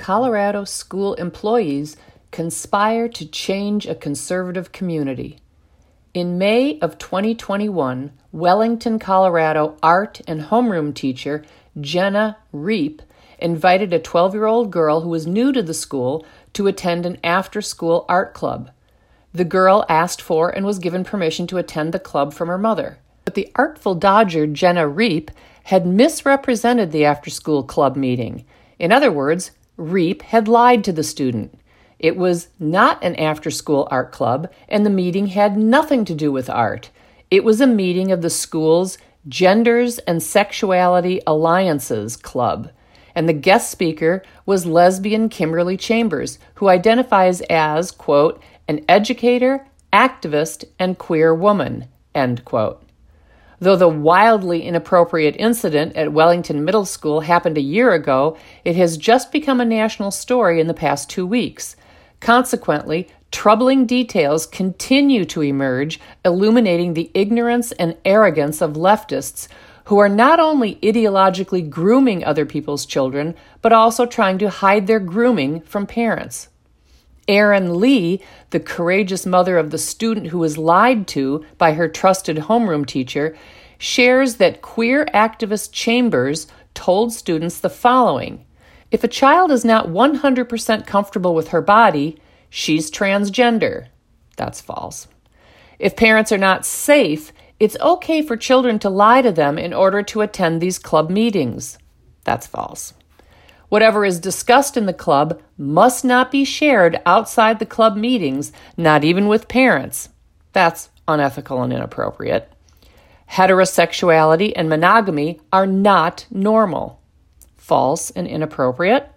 Colorado school employees conspire to change a conservative community. In May of 2021, Wellington, Colorado art and homeroom teacher Jenna Reep invited a 12 year old girl who was new to the school to attend an after school art club. The girl asked for and was given permission to attend the club from her mother. But the artful dodger Jenna Reep had misrepresented the after school club meeting. In other words, Reep had lied to the student. It was not an after school art club, and the meeting had nothing to do with art. It was a meeting of the school's Genders and Sexuality Alliances Club, and the guest speaker was lesbian Kimberly Chambers, who identifies as, quote, an educator, activist, and queer woman, end quote. Though the wildly inappropriate incident at Wellington Middle School happened a year ago, it has just become a national story in the past two weeks. Consequently, troubling details continue to emerge, illuminating the ignorance and arrogance of leftists who are not only ideologically grooming other people's children, but also trying to hide their grooming from parents. Erin Lee, the courageous mother of the student who was lied to by her trusted homeroom teacher, shares that queer activist Chambers told students the following If a child is not 100% comfortable with her body, she's transgender. That's false. If parents are not safe, it's okay for children to lie to them in order to attend these club meetings. That's false. Whatever is discussed in the club must not be shared outside the club meetings, not even with parents. That's unethical and inappropriate. Heterosexuality and monogamy are not normal. False and inappropriate.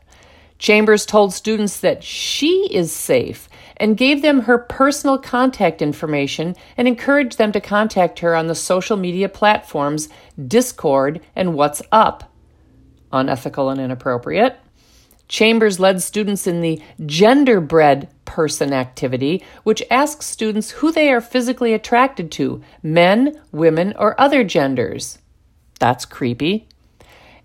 Chambers told students that she is safe and gave them her personal contact information and encouraged them to contact her on the social media platforms Discord and What's Up unethical and inappropriate. Chambers led students in the genderbread person activity, which asks students who they are physically attracted to men, women, or other genders. That's creepy.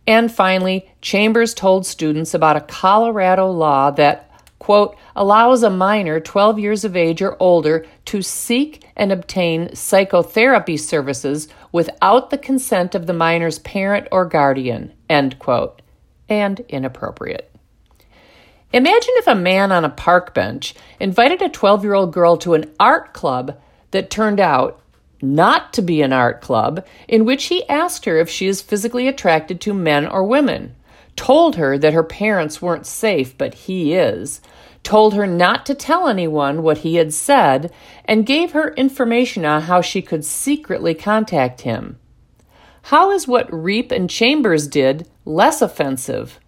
And finally, Chambers told students about a Colorado law that, quote, allows a minor 12 years of age or older to seek and obtain psychotherapy services without the consent of the minor's parent or guardian, end quote, and inappropriate. Imagine if a man on a park bench invited a 12 year old girl to an art club that turned out not to be an art club, in which he asked her if she is physically attracted to men or women, told her that her parents weren't safe, but he is, told her not to tell anyone what he had said, and gave her information on how she could secretly contact him. How is what Reep and Chambers did less offensive?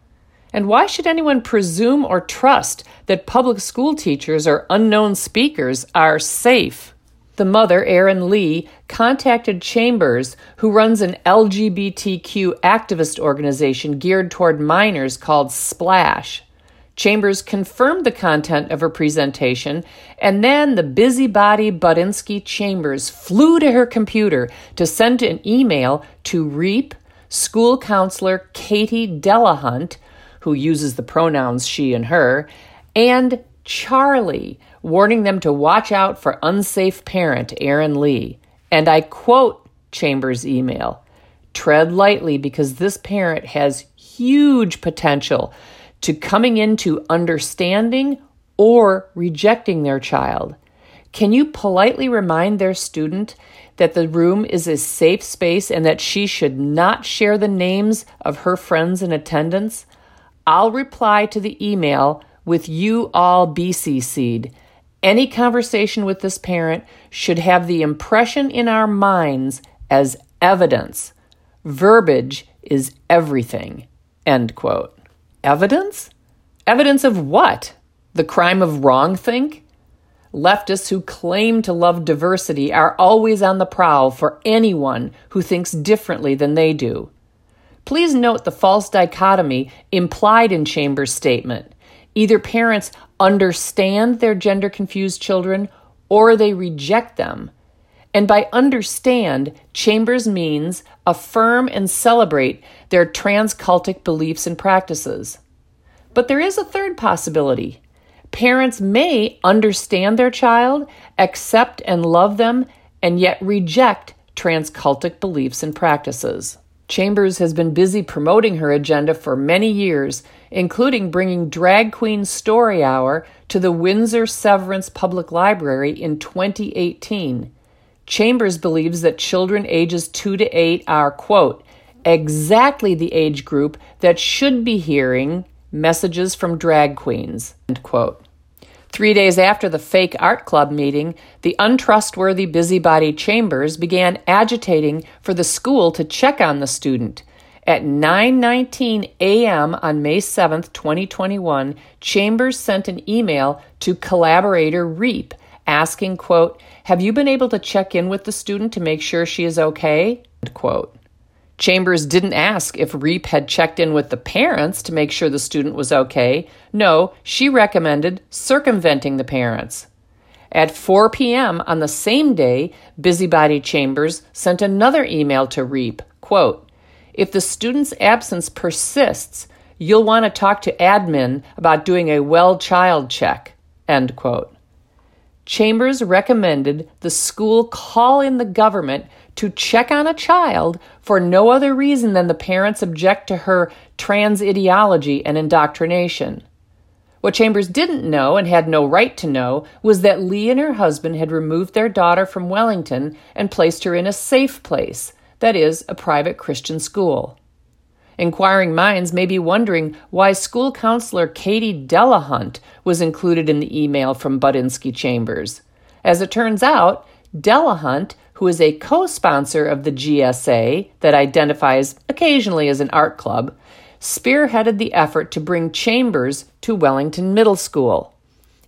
And why should anyone presume or trust that public school teachers or unknown speakers are safe? The mother, Erin Lee, contacted Chambers, who runs an LGBTQ activist organization geared toward minors called Splash. Chambers confirmed the content of her presentation, and then the busybody Budinsky Chambers flew to her computer to send an email to REAP school counselor Katie Delahunt, who uses the pronouns she and her, and Charlie, warning them to watch out for unsafe parent Erin Lee. And I quote Chambers' email Tread lightly because this parent has huge potential to coming into understanding or rejecting their child? Can you politely remind their student that the room is a safe space and that she should not share the names of her friends in attendance? I'll reply to the email with you all BCC'd. Any conversation with this parent should have the impression in our minds as evidence. Verbiage is everything. End quote. Evidence? Evidence of what? The crime of wrongthink? Leftists who claim to love diversity are always on the prowl for anyone who thinks differently than they do. Please note the false dichotomy implied in Chambers' statement. Either parents understand their gender confused children or they reject them. And by understand, Chambers means affirm and celebrate their transcultic beliefs and practices. But there is a third possibility. Parents may understand their child, accept and love them, and yet reject transcultic beliefs and practices. Chambers has been busy promoting her agenda for many years, including bringing Drag Queen Story Hour to the Windsor Severance Public Library in 2018. Chambers believes that children ages 2 to 8 are, quote, exactly the age group that should be hearing messages from drag queens, end quote. Three days after the fake art club meeting, the untrustworthy busybody Chambers began agitating for the school to check on the student. At 9:19 a.m. on May 7, 2021, Chambers sent an email to collaborator Reap asking, quote, "Have you been able to check in with the student to make sure she is okay?" Quote. Chambers didn't ask if Reap had checked in with the parents to make sure the student was okay. No, she recommended circumventing the parents. At 4 p.m. on the same day, Busybody Chambers sent another email to Reap. Quote, if the student's absence persists, you'll want to talk to admin about doing a well child check. End quote. Chambers recommended the school call in the government to check on a child for no other reason than the parents object to her trans ideology and indoctrination. What Chambers didn't know and had no right to know was that Lee and her husband had removed their daughter from Wellington and placed her in a safe place, that is, a private Christian school. Inquiring minds may be wondering why school counselor Katie Delahunt was included in the email from Budinsky Chambers. As it turns out, Delahunt, who is a co sponsor of the GSA that identifies occasionally as an art club, spearheaded the effort to bring Chambers to Wellington Middle School.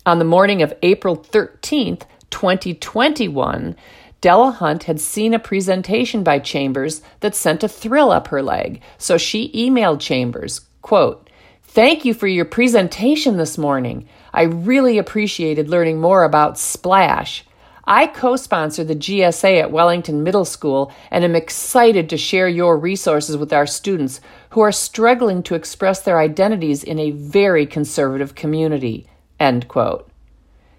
On the morning of April 13th, 2021, Delahunt had seen a presentation by Chambers that sent a thrill up her leg, so she emailed Chambers, quote, Thank you for your presentation this morning. I really appreciated learning more about Splash. I co sponsor the GSA at Wellington Middle School and am excited to share your resources with our students who are struggling to express their identities in a very conservative community. End quote.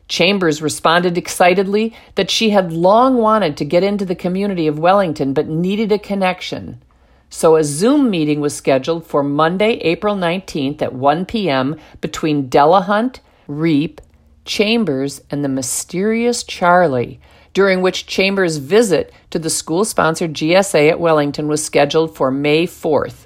Chambers responded excitedly that she had long wanted to get into the community of Wellington but needed a connection. So a Zoom meeting was scheduled for Monday, April 19th at 1 p.m. between Delahunt, Reap, Chambers, and the mysterious Charlie, during which Chambers' visit to the school sponsored GSA at Wellington was scheduled for May 4th.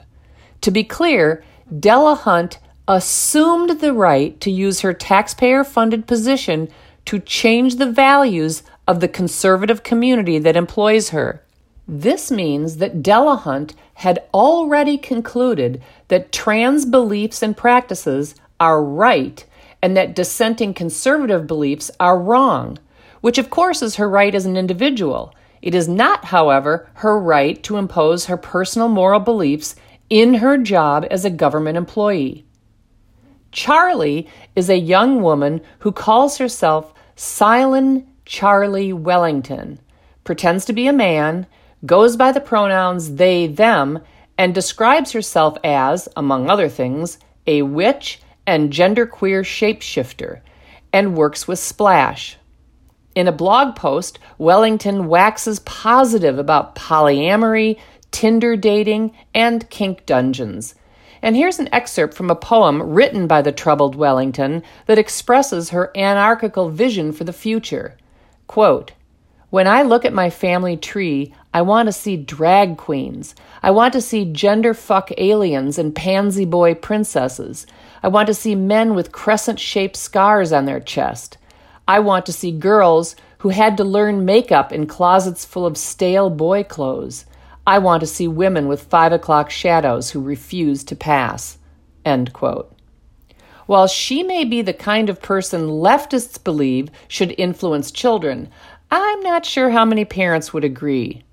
To be clear, Delahunt assumed the right to use her taxpayer funded position to change the values of the conservative community that employs her. This means that Delahunt had already concluded that trans beliefs and practices are right and that dissenting conservative beliefs are wrong, which of course is her right as an individual. It is not, however, her right to impose her personal moral beliefs in her job as a government employee. Charlie is a young woman who calls herself Silent Charlie Wellington, pretends to be a man, goes by the pronouns they, them, and describes herself as, among other things, a witch and genderqueer shapeshifter, and works with Splash. In a blog post, Wellington waxes positive about polyamory, Tinder dating, and kink dungeons. And here's an excerpt from a poem written by the troubled Wellington that expresses her anarchical vision for the future. Quote, when I look at my family tree, I want to see drag queens. I want to see gender fuck aliens and pansy boy princesses. I want to see men with crescent shaped scars on their chest. I want to see girls who had to learn makeup in closets full of stale boy clothes. I want to see women with five o'clock shadows who refuse to pass. End quote. While she may be the kind of person leftists believe should influence children, I'm not sure how many parents would agree.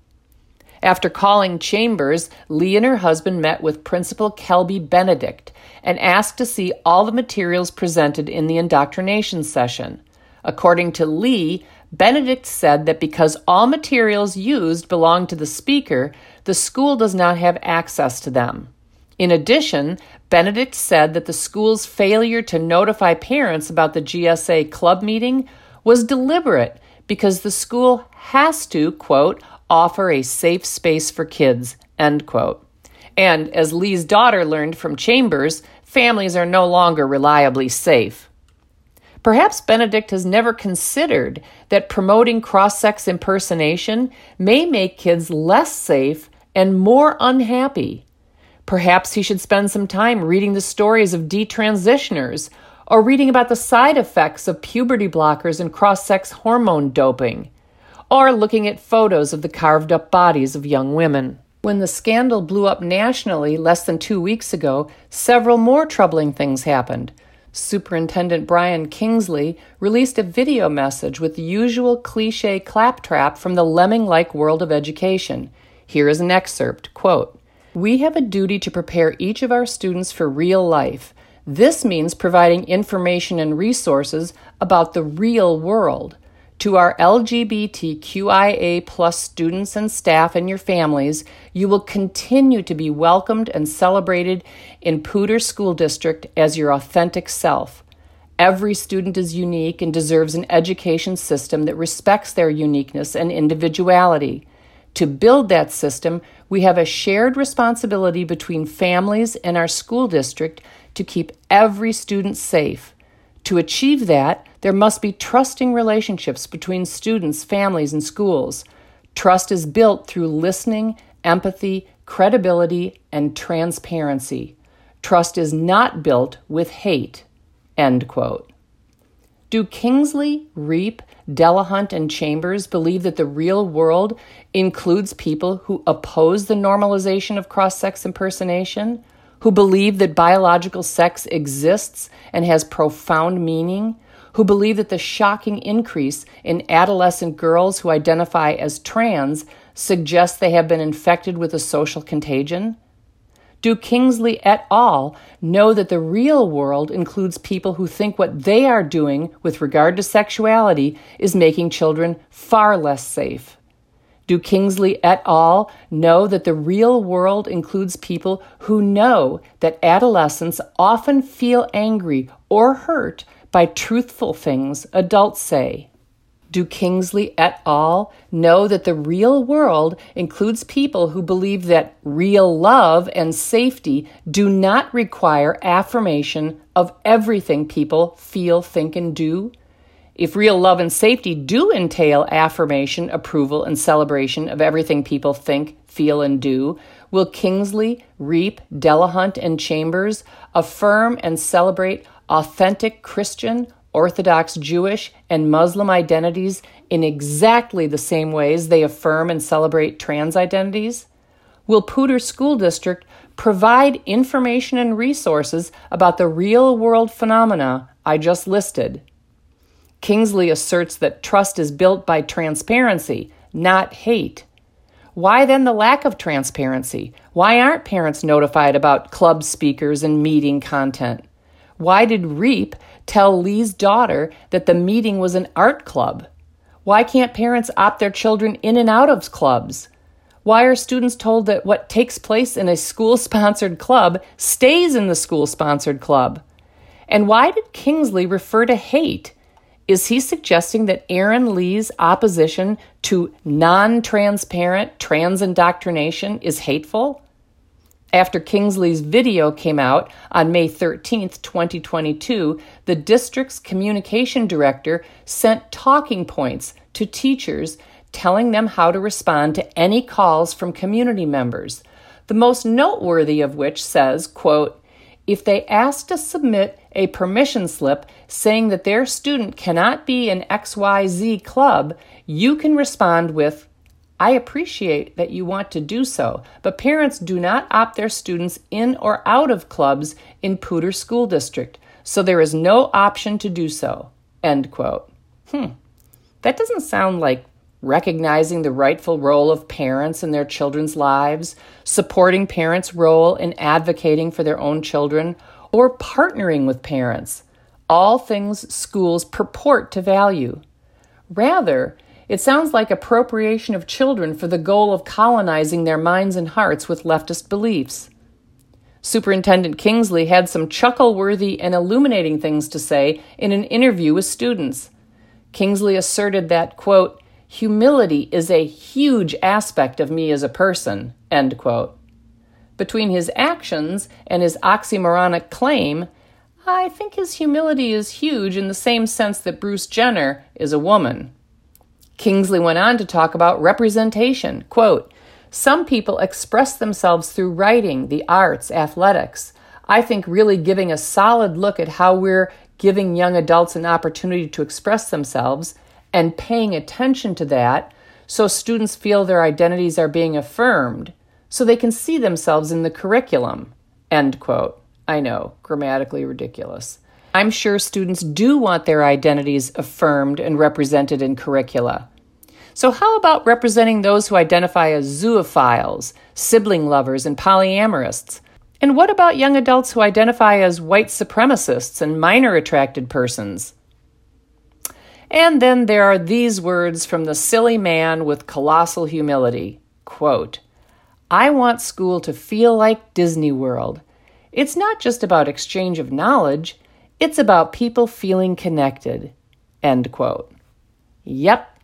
After calling Chambers, Lee and her husband met with Principal Kelby Benedict and asked to see all the materials presented in the indoctrination session. According to Lee, Benedict said that because all materials used belong to the speaker, the school does not have access to them. In addition, Benedict said that the school's failure to notify parents about the GSA club meeting was deliberate because the school has to, quote, offer a safe space for kids, end quote. And as Lee's daughter learned from Chambers, families are no longer reliably safe. Perhaps Benedict has never considered that promoting cross sex impersonation may make kids less safe and more unhappy. Perhaps he should spend some time reading the stories of detransitioners or reading about the side effects of puberty blockers and cross sex hormone doping, or looking at photos of the carved up bodies of young women. When the scandal blew up nationally less than two weeks ago, several more troubling things happened. Superintendent Brian Kingsley released a video message with the usual cliche claptrap from the lemming like world of education. Here is an excerpt quote, We have a duty to prepare each of our students for real life. This means providing information and resources about the real world. To our LGBTQIA plus students and staff and your families, you will continue to be welcomed and celebrated in Poudre School District as your authentic self. Every student is unique and deserves an education system that respects their uniqueness and individuality. To build that system, we have a shared responsibility between families and our school district to keep every student safe. To achieve that, there must be trusting relationships between students, families, and schools. Trust is built through listening, empathy, credibility, and transparency. Trust is not built with hate. End quote. Do Kingsley, Reep, Delahunt, and Chambers believe that the real world includes people who oppose the normalization of cross sex impersonation, who believe that biological sex exists and has profound meaning, who believe that the shocking increase in adolescent girls who identify as trans suggests they have been infected with a social contagion? Do Kingsley et al. know that the real world includes people who think what they are doing with regard to sexuality is making children far less safe? Do Kingsley et al. know that the real world includes people who know that adolescents often feel angry or hurt by truthful things adults say. Do Kingsley et al. know that the real world includes people who believe that real love and safety do not require affirmation of everything people feel, think, and do? If real love and safety do entail affirmation, approval, and celebration of everything people think, feel, and do, will Kingsley, Reep, Delahunt, and Chambers affirm and celebrate authentic Christian, Orthodox Jewish, and Muslim identities in exactly the same ways they affirm and celebrate trans identities? Will Poudre School District provide information and resources about the real world phenomena I just listed? Kingsley asserts that trust is built by transparency, not hate. Why then the lack of transparency? Why aren't parents notified about club speakers and meeting content? Why did Reep tell Lee's daughter that the meeting was an art club? Why can't parents opt their children in and out of clubs? Why are students told that what takes place in a school sponsored club stays in the school sponsored club? And why did Kingsley refer to hate? Is he suggesting that Erin Lee's opposition to non transparent trans indoctrination is hateful? After Kingsley's video came out on May 13, 2022, the district's communication director sent talking points to teachers telling them how to respond to any calls from community members. The most noteworthy of which says, quote, if they ask to submit a permission slip saying that their student cannot be in XYZ club, you can respond with, I appreciate that you want to do so, but parents do not opt their students in or out of clubs in Poudre School District, so there is no option to do so. End quote. Hmm. That doesn't sound like recognizing the rightful role of parents in their children's lives, supporting parents' role in advocating for their own children, or partnering with parents. All things schools purport to value. Rather, it sounds like appropriation of children for the goal of colonizing their minds and hearts with leftist beliefs. Superintendent Kingsley had some chuckle worthy and illuminating things to say in an interview with students. Kingsley asserted that, quote, humility is a huge aspect of me as a person, end quote. Between his actions and his oxymoronic claim, I think his humility is huge in the same sense that Bruce Jenner is a woman. Kingsley went on to talk about representation. Quote, some people express themselves through writing, the arts, athletics. I think really giving a solid look at how we're giving young adults an opportunity to express themselves and paying attention to that so students feel their identities are being affirmed so they can see themselves in the curriculum. End quote. I know, grammatically ridiculous. I'm sure students do want their identities affirmed and represented in curricula. So, how about representing those who identify as zoophiles, sibling lovers, and polyamorists? And what about young adults who identify as white supremacists and minor attracted persons? And then there are these words from the silly man with colossal humility quote, I want school to feel like Disney World. It's not just about exchange of knowledge, it's about people feeling connected. End quote. Yep,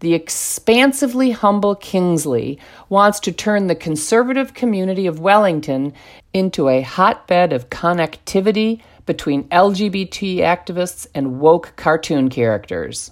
the expansively humble Kingsley wants to turn the conservative community of Wellington into a hotbed of connectivity between LGBT activists and woke cartoon characters.